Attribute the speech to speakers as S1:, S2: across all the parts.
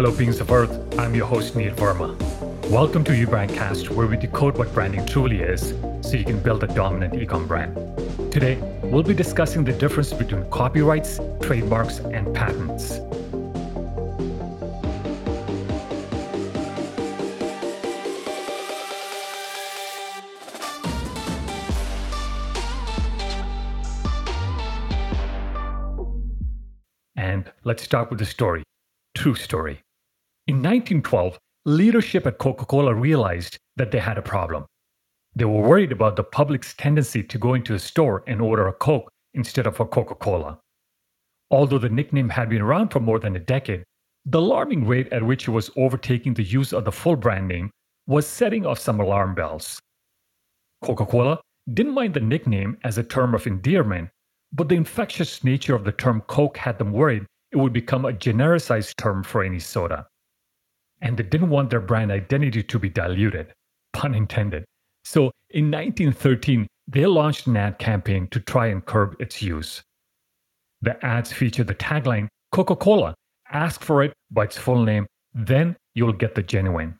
S1: Hello, beings of Earth. I'm your host, Neil Verma. Welcome to eBrandcast, where we decode what branding truly is so you can build a dominant ecom brand. Today, we'll be discussing the difference between copyrights, trademarks, and patents. And let's start with the story. True story. In 1912, leadership at Coca Cola realized that they had a problem. They were worried about the public's tendency to go into a store and order a Coke instead of a Coca Cola. Although the nickname had been around for more than a decade, the alarming rate at which it was overtaking the use of the full brand name was setting off some alarm bells. Coca Cola didn't mind the nickname as a term of endearment, but the infectious nature of the term Coke had them worried it would become a genericized term for any soda. And they didn't want their brand identity to be diluted, pun intended. So in 1913, they launched an ad campaign to try and curb its use. The ads featured the tagline Coca Cola, ask for it by its full name, then you'll get the genuine.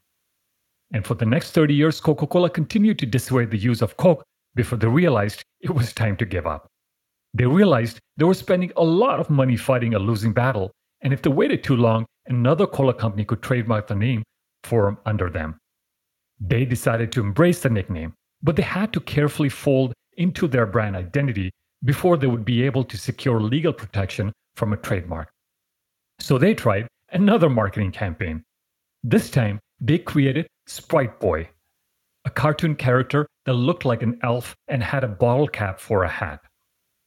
S1: And for the next 30 years, Coca Cola continued to dissuade the use of Coke before they realized it was time to give up. They realized they were spending a lot of money fighting a losing battle, and if they waited too long, another cola company could trademark the name for under them. They decided to embrace the nickname, but they had to carefully fold into their brand identity before they would be able to secure legal protection from a trademark. So they tried another marketing campaign. This time, they created Sprite Boy, a cartoon character that looked like an elf and had a bottle cap for a hat.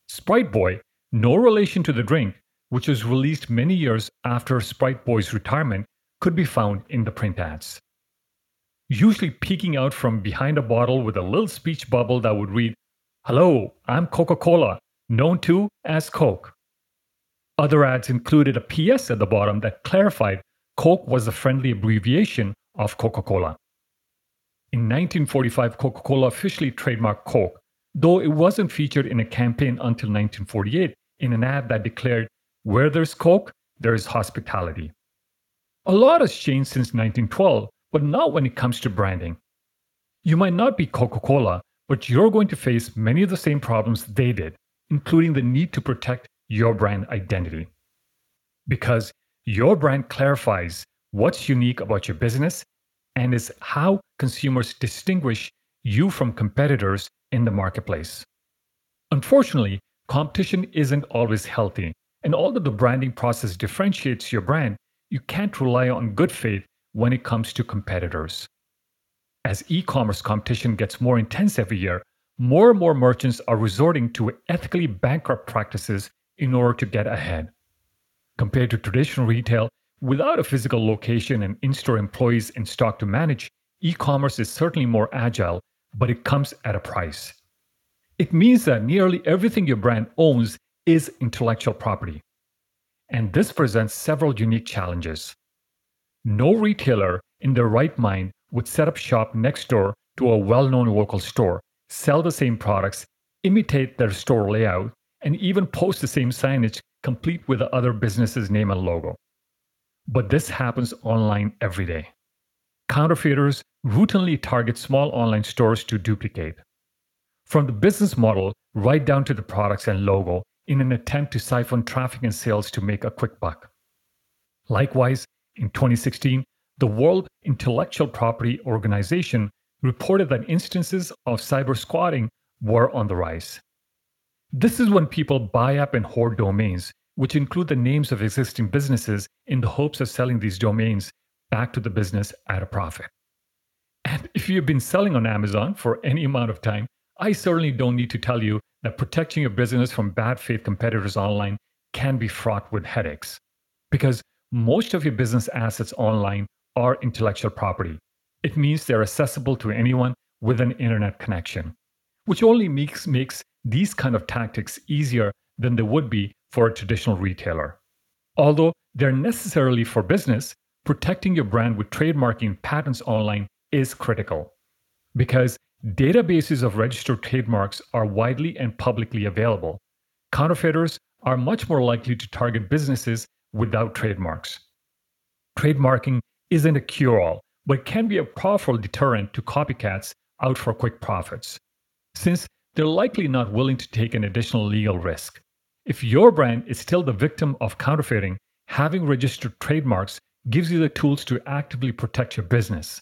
S1: Sprite Boy, no relation to the drink, which was released many years after Sprite Boy's retirement, could be found in the print ads. Usually peeking out from behind a bottle with a little speech bubble that would read, Hello, I'm Coca Cola, known to as Coke. Other ads included a PS at the bottom that clarified Coke was a friendly abbreviation of Coca Cola. In 1945, Coca Cola officially trademarked Coke, though it wasn't featured in a campaign until 1948 in an ad that declared, Where there's Coke, there's hospitality. A lot has changed since 1912, but not when it comes to branding. You might not be Coca Cola, but you're going to face many of the same problems they did, including the need to protect your brand identity. Because your brand clarifies what's unique about your business and is how consumers distinguish you from competitors in the marketplace. Unfortunately, competition isn't always healthy, and although the branding process differentiates your brand, you can't rely on good faith when it comes to competitors. As e commerce competition gets more intense every year, more and more merchants are resorting to ethically bankrupt practices in order to get ahead. Compared to traditional retail, without a physical location and in store employees and stock to manage, e commerce is certainly more agile but it comes at a price. It means that nearly everything your brand owns is intellectual property. And this presents several unique challenges. No retailer in their right mind would set up shop next door to a well known local store, sell the same products, imitate their store layout, and even post the same signage complete with the other business's name and logo. But this happens online every day. Counterfeiters routinely target small online stores to duplicate. From the business model right down to the products and logo in an attempt to siphon traffic and sales to make a quick buck. Likewise, in 2016, the World Intellectual Property Organization reported that instances of cyber squatting were on the rise. This is when people buy up and hoard domains, which include the names of existing businesses in the hopes of selling these domains back to the business at a profit. And if you've been selling on Amazon for any amount of time, I certainly don't need to tell you that protecting your business from bad faith competitors online can be fraught with headaches. Because most of your business assets online are intellectual property. It means they're accessible to anyone with an internet connection, which only makes, makes these kind of tactics easier than they would be for a traditional retailer. Although they're necessarily for business, protecting your brand with trademarking patents online is critical because databases of registered trademarks are widely and publicly available. Counterfeiters are much more likely to target businesses without trademarks. Trademarking isn't a cure all, but it can be a powerful deterrent to copycats out for quick profits, since they're likely not willing to take an additional legal risk. If your brand is still the victim of counterfeiting, having registered trademarks gives you the tools to actively protect your business.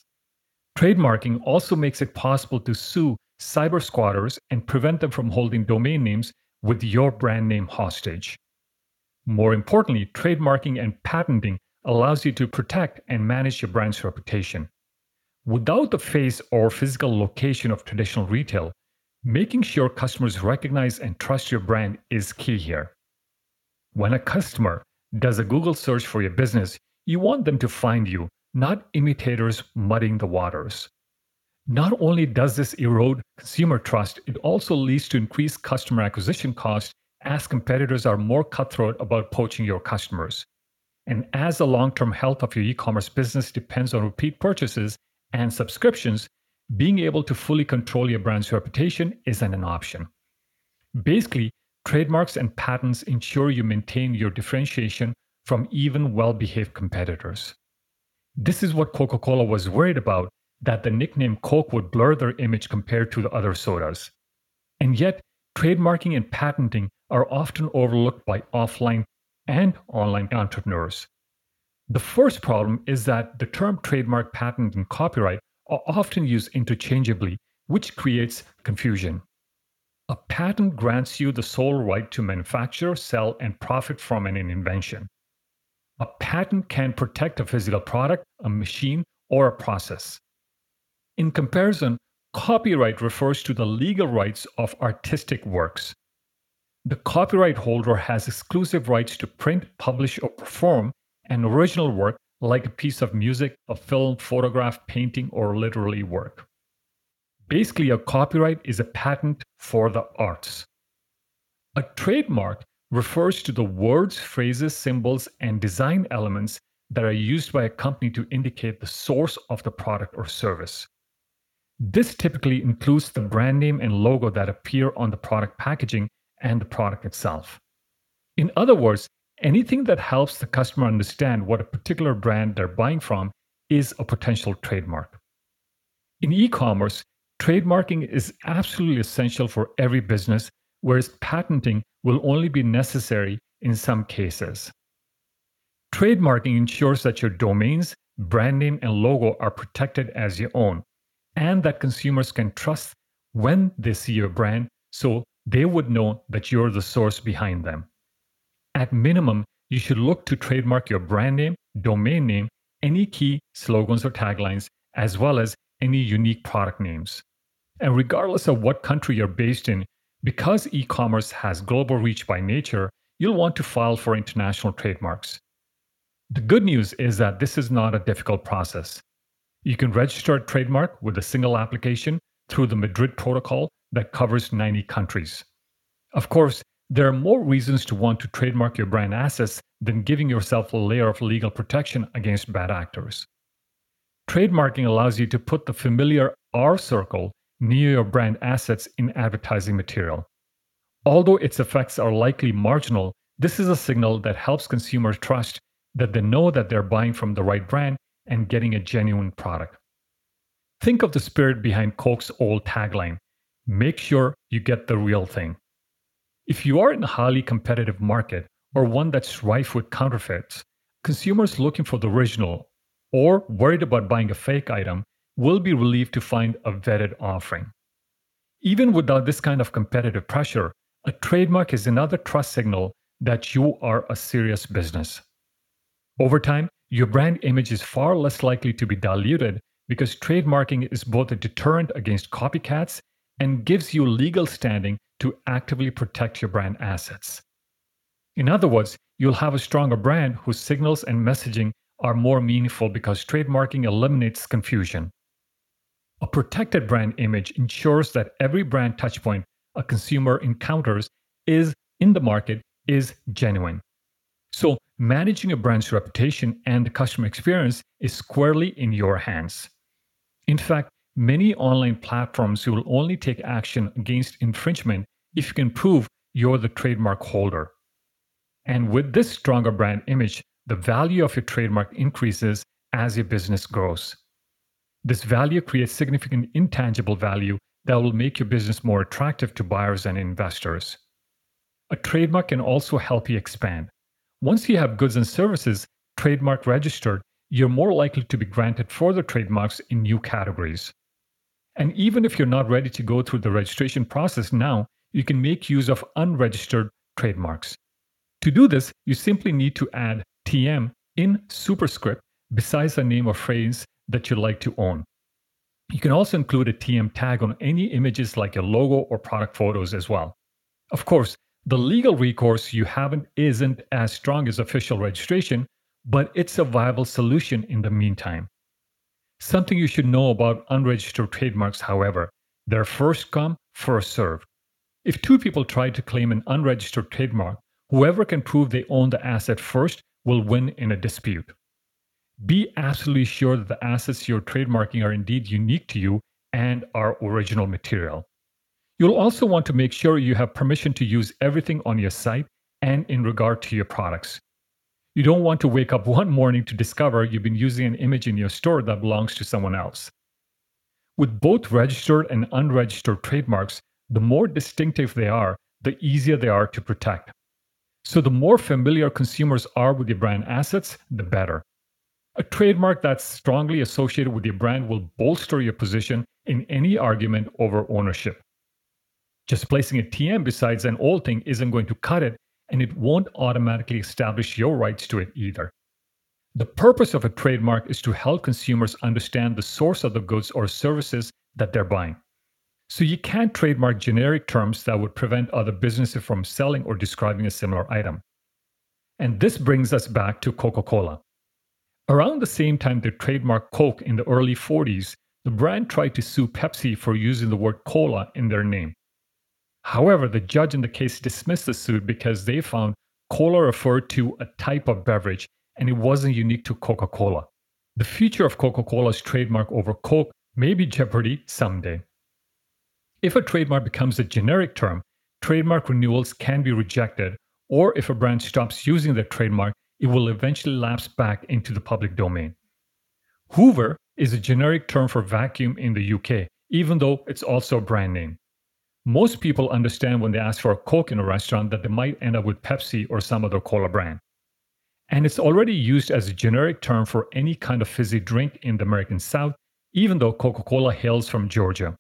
S1: Trademarking also makes it possible to sue cyber squatters and prevent them from holding domain names with your brand name hostage. More importantly, trademarking and patenting allows you to protect and manage your brand's reputation. Without the face or physical location of traditional retail, making sure customers recognize and trust your brand is key here. When a customer does a Google search for your business, you want them to find you, not imitators muddying the waters. Not only does this erode consumer trust, it also leads to increased customer acquisition costs as competitors are more cutthroat about poaching your customers. And as the long term health of your e commerce business depends on repeat purchases and subscriptions, being able to fully control your brand's reputation isn't an option. Basically, Trademarks and patents ensure you maintain your differentiation from even well behaved competitors. This is what Coca Cola was worried about that the nickname Coke would blur their image compared to the other sodas. And yet, trademarking and patenting are often overlooked by offline and online entrepreneurs. The first problem is that the term trademark, patent, and copyright are often used interchangeably, which creates confusion. A patent grants you the sole right to manufacture, sell, and profit from an invention. A patent can protect a physical product, a machine, or a process. In comparison, copyright refers to the legal rights of artistic works. The copyright holder has exclusive rights to print, publish, or perform an original work like a piece of music, a film, photograph, painting, or literary work. Basically, a copyright is a patent for the arts. A trademark refers to the words, phrases, symbols, and design elements that are used by a company to indicate the source of the product or service. This typically includes the brand name and logo that appear on the product packaging and the product itself. In other words, anything that helps the customer understand what a particular brand they're buying from is a potential trademark. In e commerce, Trademarking is absolutely essential for every business, whereas patenting will only be necessary in some cases. Trademarking ensures that your domains, brand name, and logo are protected as your own, and that consumers can trust when they see your brand so they would know that you're the source behind them. At minimum, you should look to trademark your brand name, domain name, any key slogans or taglines, as well as any unique product names. And regardless of what country you're based in, because e commerce has global reach by nature, you'll want to file for international trademarks. The good news is that this is not a difficult process. You can register a trademark with a single application through the Madrid Protocol that covers 90 countries. Of course, there are more reasons to want to trademark your brand assets than giving yourself a layer of legal protection against bad actors. Trademarking allows you to put the familiar R circle near your brand assets in advertising material. Although its effects are likely marginal, this is a signal that helps consumers trust that they know that they're buying from the right brand and getting a genuine product. Think of the spirit behind Coke's old tagline make sure you get the real thing. If you are in a highly competitive market or one that's rife with counterfeits, consumers looking for the original or worried about buying a fake item will be relieved to find a vetted offering. Even without this kind of competitive pressure, a trademark is another trust signal that you are a serious business. Over time, your brand image is far less likely to be diluted because trademarking is both a deterrent against copycats and gives you legal standing to actively protect your brand assets. In other words, you'll have a stronger brand whose signals and messaging are more meaningful because trademarking eliminates confusion. A protected brand image ensures that every brand touchpoint a consumer encounters is in the market is genuine. So, managing a brand's reputation and customer experience is squarely in your hands. In fact, many online platforms will only take action against infringement if you can prove you're the trademark holder. And with this stronger brand image, the value of your trademark increases as your business grows. This value creates significant intangible value that will make your business more attractive to buyers and investors. A trademark can also help you expand. Once you have goods and services trademark registered, you're more likely to be granted further trademarks in new categories. And even if you're not ready to go through the registration process now, you can make use of unregistered trademarks. To do this, you simply need to add TM in superscript besides the name or phrase that you'd like to own. You can also include a TM tag on any images like your logo or product photos as well. Of course, the legal recourse you haven't isn't as strong as official registration, but it's a viable solution in the meantime. Something you should know about unregistered trademarks, however, they're first come, first served. If two people try to claim an unregistered trademark, whoever can prove they own the asset first will win in a dispute. Be absolutely sure that the assets you're trademarking are indeed unique to you and are original material. You'll also want to make sure you have permission to use everything on your site and in regard to your products. You don't want to wake up one morning to discover you've been using an image in your store that belongs to someone else. With both registered and unregistered trademarks, the more distinctive they are, the easier they are to protect. So, the more familiar consumers are with your brand assets, the better. A trademark that's strongly associated with your brand will bolster your position in any argument over ownership. Just placing a TM besides an old thing isn't going to cut it, and it won't automatically establish your rights to it either. The purpose of a trademark is to help consumers understand the source of the goods or services that they're buying. So you can't trademark generic terms that would prevent other businesses from selling or describing a similar item. And this brings us back to Coca Cola. Around the same time they trademarked Coke in the early 40s, the brand tried to sue Pepsi for using the word cola in their name. However, the judge in the case dismissed the suit because they found cola referred to a type of beverage and it wasn't unique to Coca Cola. The future of Coca Cola's trademark over Coke may be jeopardy someday. If a trademark becomes a generic term, trademark renewals can be rejected, or if a brand stops using their trademark, it will eventually lapse back into the public domain. Hoover is a generic term for vacuum in the UK, even though it's also a brand name. Most people understand when they ask for a Coke in a restaurant that they might end up with Pepsi or some other cola brand. And it's already used as a generic term for any kind of fizzy drink in the American South, even though Coca Cola hails from Georgia.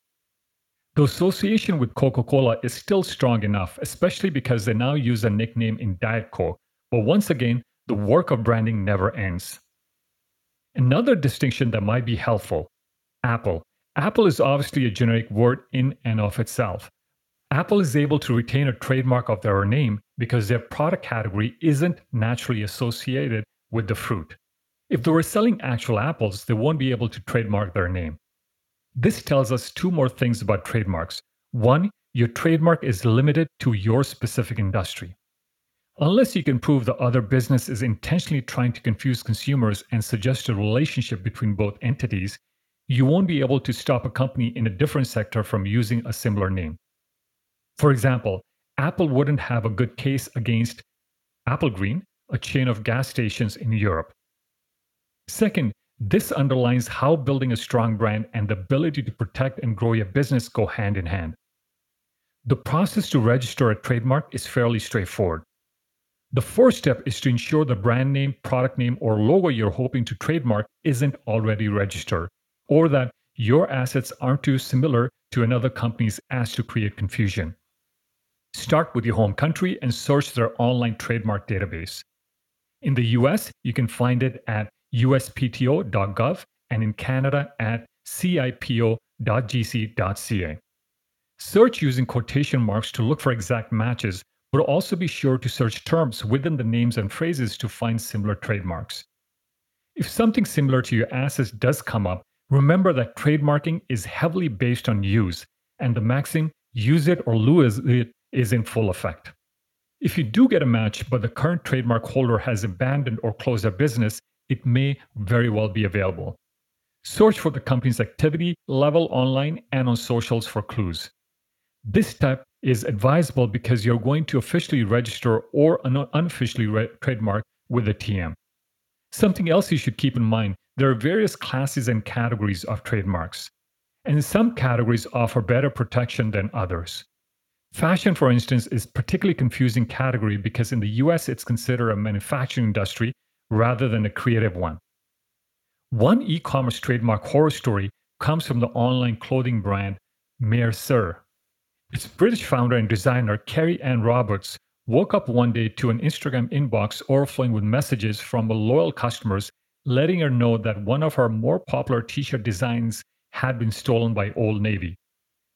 S1: The association with Coca Cola is still strong enough, especially because they now use a nickname in Diet Coke. But once again, the work of branding never ends. Another distinction that might be helpful Apple. Apple is obviously a generic word in and of itself. Apple is able to retain a trademark of their name because their product category isn't naturally associated with the fruit. If they were selling actual apples, they won't be able to trademark their name. This tells us two more things about trademarks. One, your trademark is limited to your specific industry. Unless you can prove the other business is intentionally trying to confuse consumers and suggest a relationship between both entities, you won't be able to stop a company in a different sector from using a similar name. For example, Apple wouldn't have a good case against Applegreen, a chain of gas stations in Europe. Second, this underlines how building a strong brand and the ability to protect and grow your business go hand in hand. The process to register a trademark is fairly straightforward. The first step is to ensure the brand name, product name, or logo you're hoping to trademark isn't already registered, or that your assets aren't too similar to another company's as to create confusion. Start with your home country and search their online trademark database. In the US, you can find it at uspto.gov and in Canada at cipo.gc.ca. Search using quotation marks to look for exact matches, but also be sure to search terms within the names and phrases to find similar trademarks. If something similar to your assets does come up, remember that trademarking is heavily based on use, and the maxim use it or lose it is in full effect. If you do get a match, but the current trademark holder has abandoned or closed their business, it may very well be available. Search for the company's activity level online and on socials for clues. This step is advisable because you're going to officially register or unofficially re- trademark with the TM. Something else you should keep in mind there are various classes and categories of trademarks, and some categories offer better protection than others. Fashion, for instance, is particularly confusing category because in the US it's considered a manufacturing industry rather than a creative one. One e-commerce trademark horror story comes from the online clothing brand Mercer. Its British founder and designer Carrie Ann Roberts woke up one day to an Instagram inbox overflowing with messages from loyal customers letting her know that one of her more popular t shirt designs had been stolen by Old Navy.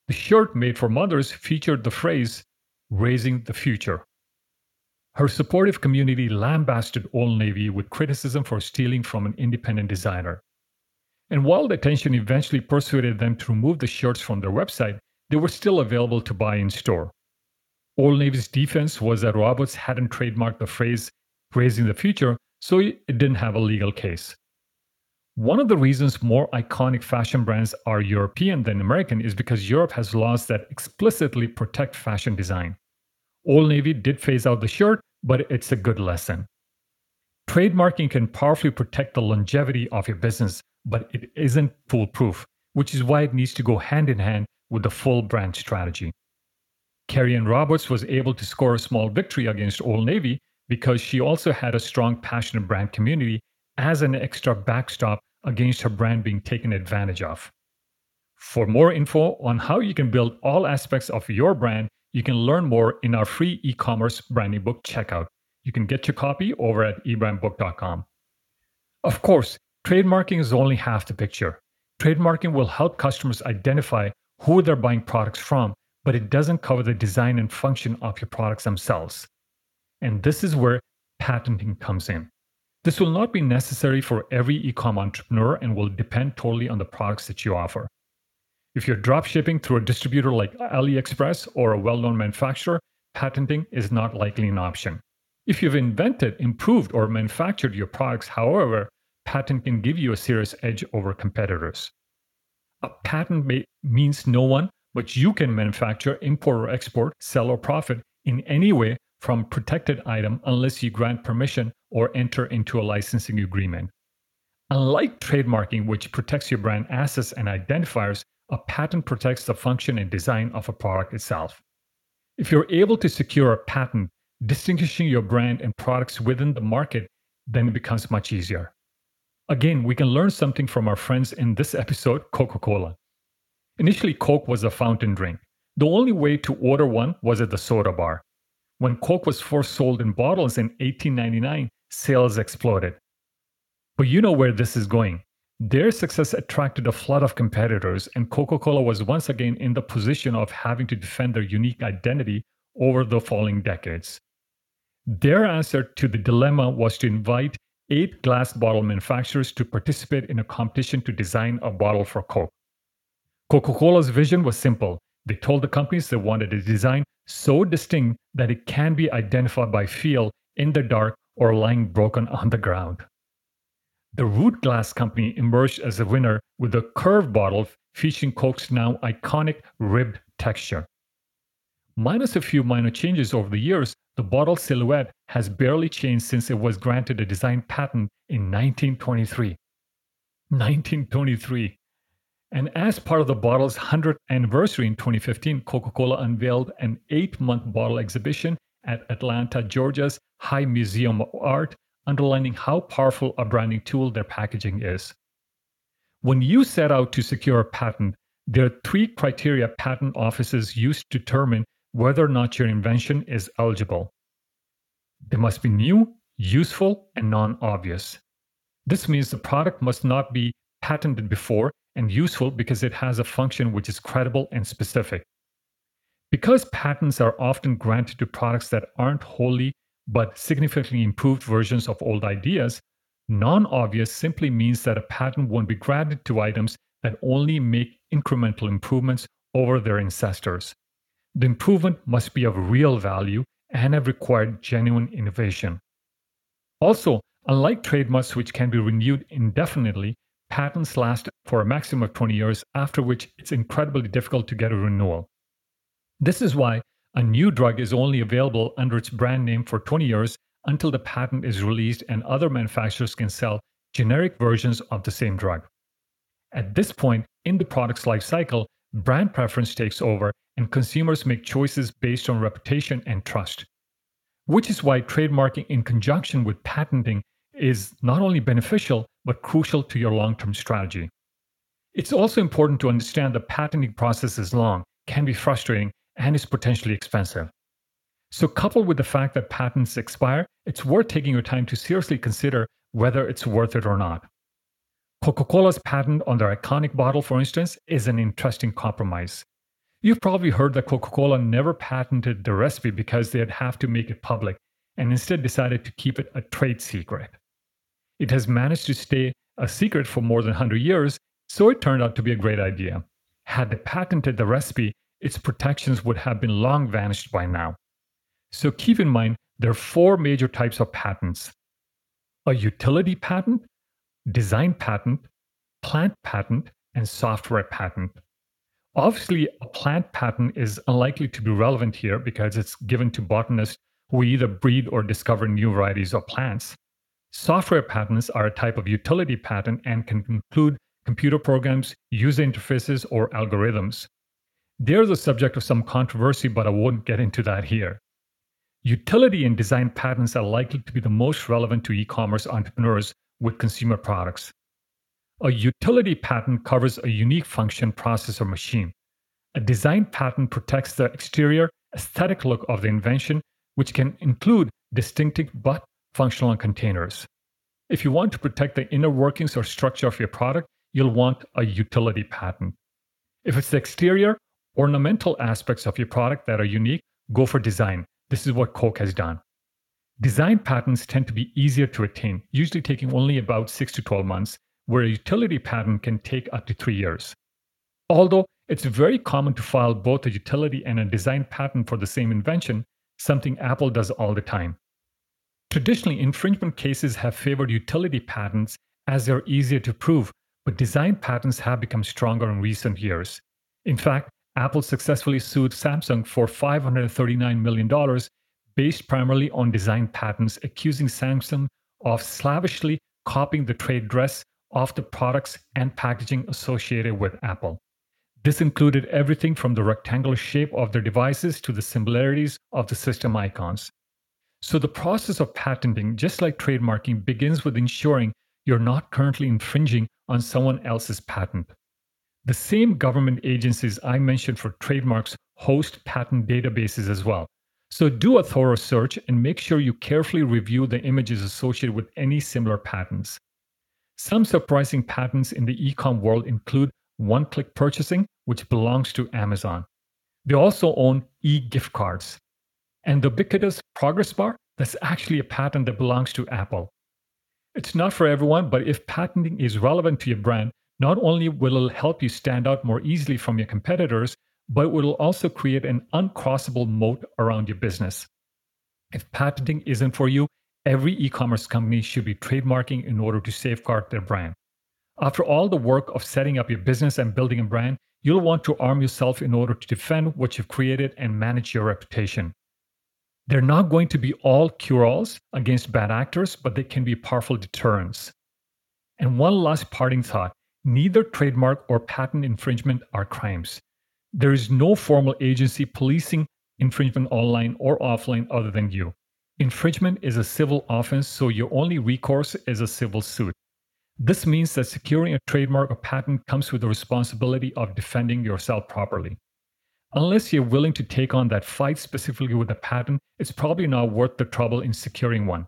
S1: The shirt made for mothers featured the phrase, Raising the Future. Her supportive community lambasted Old Navy with criticism for stealing from an independent designer. And while the attention eventually persuaded them to remove the shirts from their website, they were still available to buy in store. Old Navy's defense was that Roberts hadn't trademarked the phrase raising the future, so it didn't have a legal case. One of the reasons more iconic fashion brands are European than American is because Europe has laws that explicitly protect fashion design. Old Navy did phase out the shirt, but it's a good lesson. Trademarking can powerfully protect the longevity of your business, but it isn't foolproof, which is why it needs to go hand in hand with the full brand strategy. Carrie Ann Roberts was able to score a small victory against Old Navy because she also had a strong, passionate brand community as an extra backstop against her brand being taken advantage of. For more info on how you can build all aspects of your brand, you can learn more in our free e commerce branding book checkout. You can get your copy over at ebrandbook.com. Of course, trademarking is only half the picture. Trademarking will help customers identify who they're buying products from, but it doesn't cover the design and function of your products themselves. And this is where patenting comes in. This will not be necessary for every e-com entrepreneur and will depend totally on the products that you offer. If you're drop shipping through a distributor like AliExpress or a well-known manufacturer, patenting is not likely an option. If you've invented, improved, or manufactured your products, however, patent can give you a serious edge over competitors. A patent may, means no one but you can manufacture, import, or export, sell, or profit in any way from protected item unless you grant permission or enter into a licensing agreement. Unlike trademarking, which protects your brand assets and identifiers, a patent protects the function and design of a product itself. If you're able to secure a patent distinguishing your brand and products within the market, then it becomes much easier. Again, we can learn something from our friends in this episode Coca Cola. Initially, Coke was a fountain drink. The only way to order one was at the soda bar. When Coke was first sold in bottles in 1899, sales exploded. But you know where this is going. Their success attracted a flood of competitors, and Coca Cola was once again in the position of having to defend their unique identity over the following decades. Their answer to the dilemma was to invite eight glass bottle manufacturers to participate in a competition to design a bottle for Coke. Coca Cola's vision was simple. They told the companies they wanted a design so distinct that it can be identified by feel in the dark or lying broken on the ground. The Root Glass Company emerged as a winner with a curved bottle featuring Coke's now iconic ribbed texture. Minus a few minor changes over the years, the bottle silhouette has barely changed since it was granted a design patent in 1923. 1923. And as part of the bottle's 100th anniversary in 2015, Coca Cola unveiled an eight month bottle exhibition at Atlanta, Georgia's High Museum of Art, underlining how powerful a branding tool their packaging is. When you set out to secure a patent, there are three criteria patent offices use to determine whether or not your invention is eligible. They must be new, useful, and non obvious. This means the product must not be patented before and useful because it has a function which is credible and specific. Because patents are often granted to products that aren't wholly but significantly improved versions of old ideas, non obvious simply means that a patent won't be granted to items that only make incremental improvements over their ancestors. The improvement must be of real value and have required genuine innovation. Also, unlike trademarks which can be renewed indefinitely, patents last for a maximum of 20 years, after which it's incredibly difficult to get a renewal. This is why a new drug is only available under its brand name for 20 years until the patent is released and other manufacturers can sell generic versions of the same drug. At this point in the product's life cycle, brand preference takes over and consumers make choices based on reputation and trust. Which is why trademarking in conjunction with patenting is not only beneficial, but crucial to your long term strategy. It's also important to understand the patenting process is long, can be frustrating, and is potentially expensive. So, coupled with the fact that patents expire, it's worth taking your time to seriously consider whether it's worth it or not. Coca Cola's patent on their iconic bottle, for instance, is an interesting compromise. You've probably heard that Coca Cola never patented the recipe because they'd have to make it public and instead decided to keep it a trade secret. It has managed to stay a secret for more than 100 years, so it turned out to be a great idea. Had they patented the recipe, its protections would have been long vanished by now. So keep in mind there are four major types of patents a utility patent, design patent, plant patent, and software patent. Obviously, a plant patent is unlikely to be relevant here because it's given to botanists who either breed or discover new varieties of plants. Software patents are a type of utility patent and can include computer programs, user interfaces, or algorithms. They're the subject of some controversy, but I won't get into that here. Utility and design patents are likely to be the most relevant to e commerce entrepreneurs with consumer products. A utility patent covers a unique function, process, or machine. A design patent protects the exterior, aesthetic look of the invention, which can include distinctive but functional containers. If you want to protect the inner workings or structure of your product, you'll want a utility patent. If it's the exterior, ornamental aspects of your product that are unique, go for design. This is what Coke has done. Design patents tend to be easier to attain, usually taking only about 6 to 12 months, where a utility patent can take up to 3 years. Although it's very common to file both a utility and a design patent for the same invention, something Apple does all the time. Traditionally, infringement cases have favored utility patents as they're easier to prove, but design patents have become stronger in recent years. In fact, Apple successfully sued Samsung for $539 million based primarily on design patents, accusing Samsung of slavishly copying the trade dress of the products and packaging associated with Apple. This included everything from the rectangular shape of their devices to the similarities of the system icons. So, the process of patenting, just like trademarking, begins with ensuring you're not currently infringing on someone else's patent. The same government agencies I mentioned for trademarks host patent databases as well. So do a thorough search and make sure you carefully review the images associated with any similar patents. Some surprising patents in the e-com world include one-click purchasing, which belongs to Amazon. They also own e-gift cards. And the ubiquitous progress bar, that's actually a patent that belongs to Apple. It's not for everyone, but if patenting is relevant to your brand, not only will it help you stand out more easily from your competitors, but it will also create an uncrossable moat around your business. If patenting isn't for you, every e commerce company should be trademarking in order to safeguard their brand. After all the work of setting up your business and building a brand, you'll want to arm yourself in order to defend what you've created and manage your reputation. They're not going to be all cure alls against bad actors, but they can be powerful deterrents. And one last parting thought neither trademark or patent infringement are crimes. There is no formal agency policing infringement online or offline other than you. Infringement is a civil offense, so your only recourse is a civil suit. This means that securing a trademark or patent comes with the responsibility of defending yourself properly. Unless you're willing to take on that fight specifically with a patent, it's probably not worth the trouble in securing one.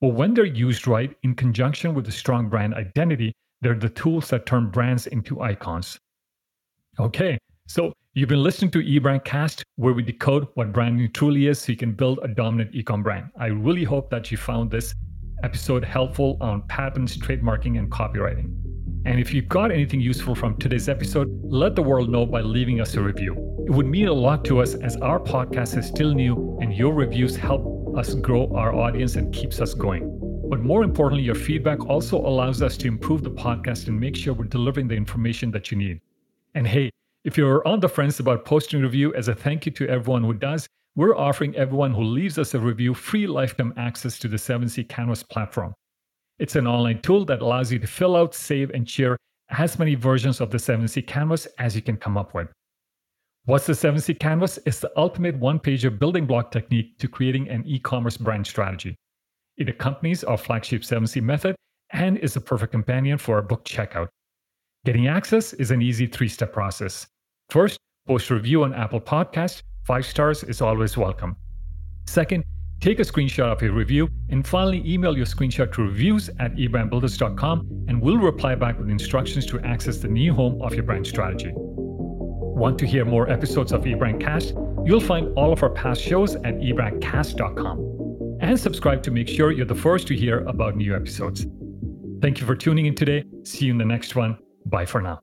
S1: But when they're used right, in conjunction with a strong brand identity, they're the tools that turn brands into icons. Okay, so you've been listening to eBrandcast, where we decode what branding truly is so you can build a dominant ecom brand. I really hope that you found this episode helpful on patents, trademarking, and copywriting. And if you got anything useful from today's episode, let the world know by leaving us a review. It would mean a lot to us as our podcast is still new and your reviews help us grow our audience and keeps us going. But more importantly, your feedback also allows us to improve the podcast and make sure we're delivering the information that you need. And hey, if you're on the fence about posting a review as a thank you to everyone who does, we're offering everyone who leaves us a review free lifetime access to the 7C Canvas platform. It's an online tool that allows you to fill out, save, and share as many versions of the 7C Canvas as you can come up with. What's the 7C Canvas? It's the ultimate one pager building block technique to creating an e commerce brand strategy. It accompanies our flagship 7C method and is the perfect companion for our book checkout. Getting access is an easy three step process. First, post a review on Apple Podcast. Five stars is always welcome. Second, take a screenshot of your review and finally email your screenshot to reviews at ebrandbuilders.com and we'll reply back with instructions to access the new home of your brand strategy. Want to hear more episodes of eBrandCast? You'll find all of our past shows at ebrandcast.com. And subscribe to make sure you're the first to hear about new episodes. Thank you for tuning in today. See you in the next one. Bye for now.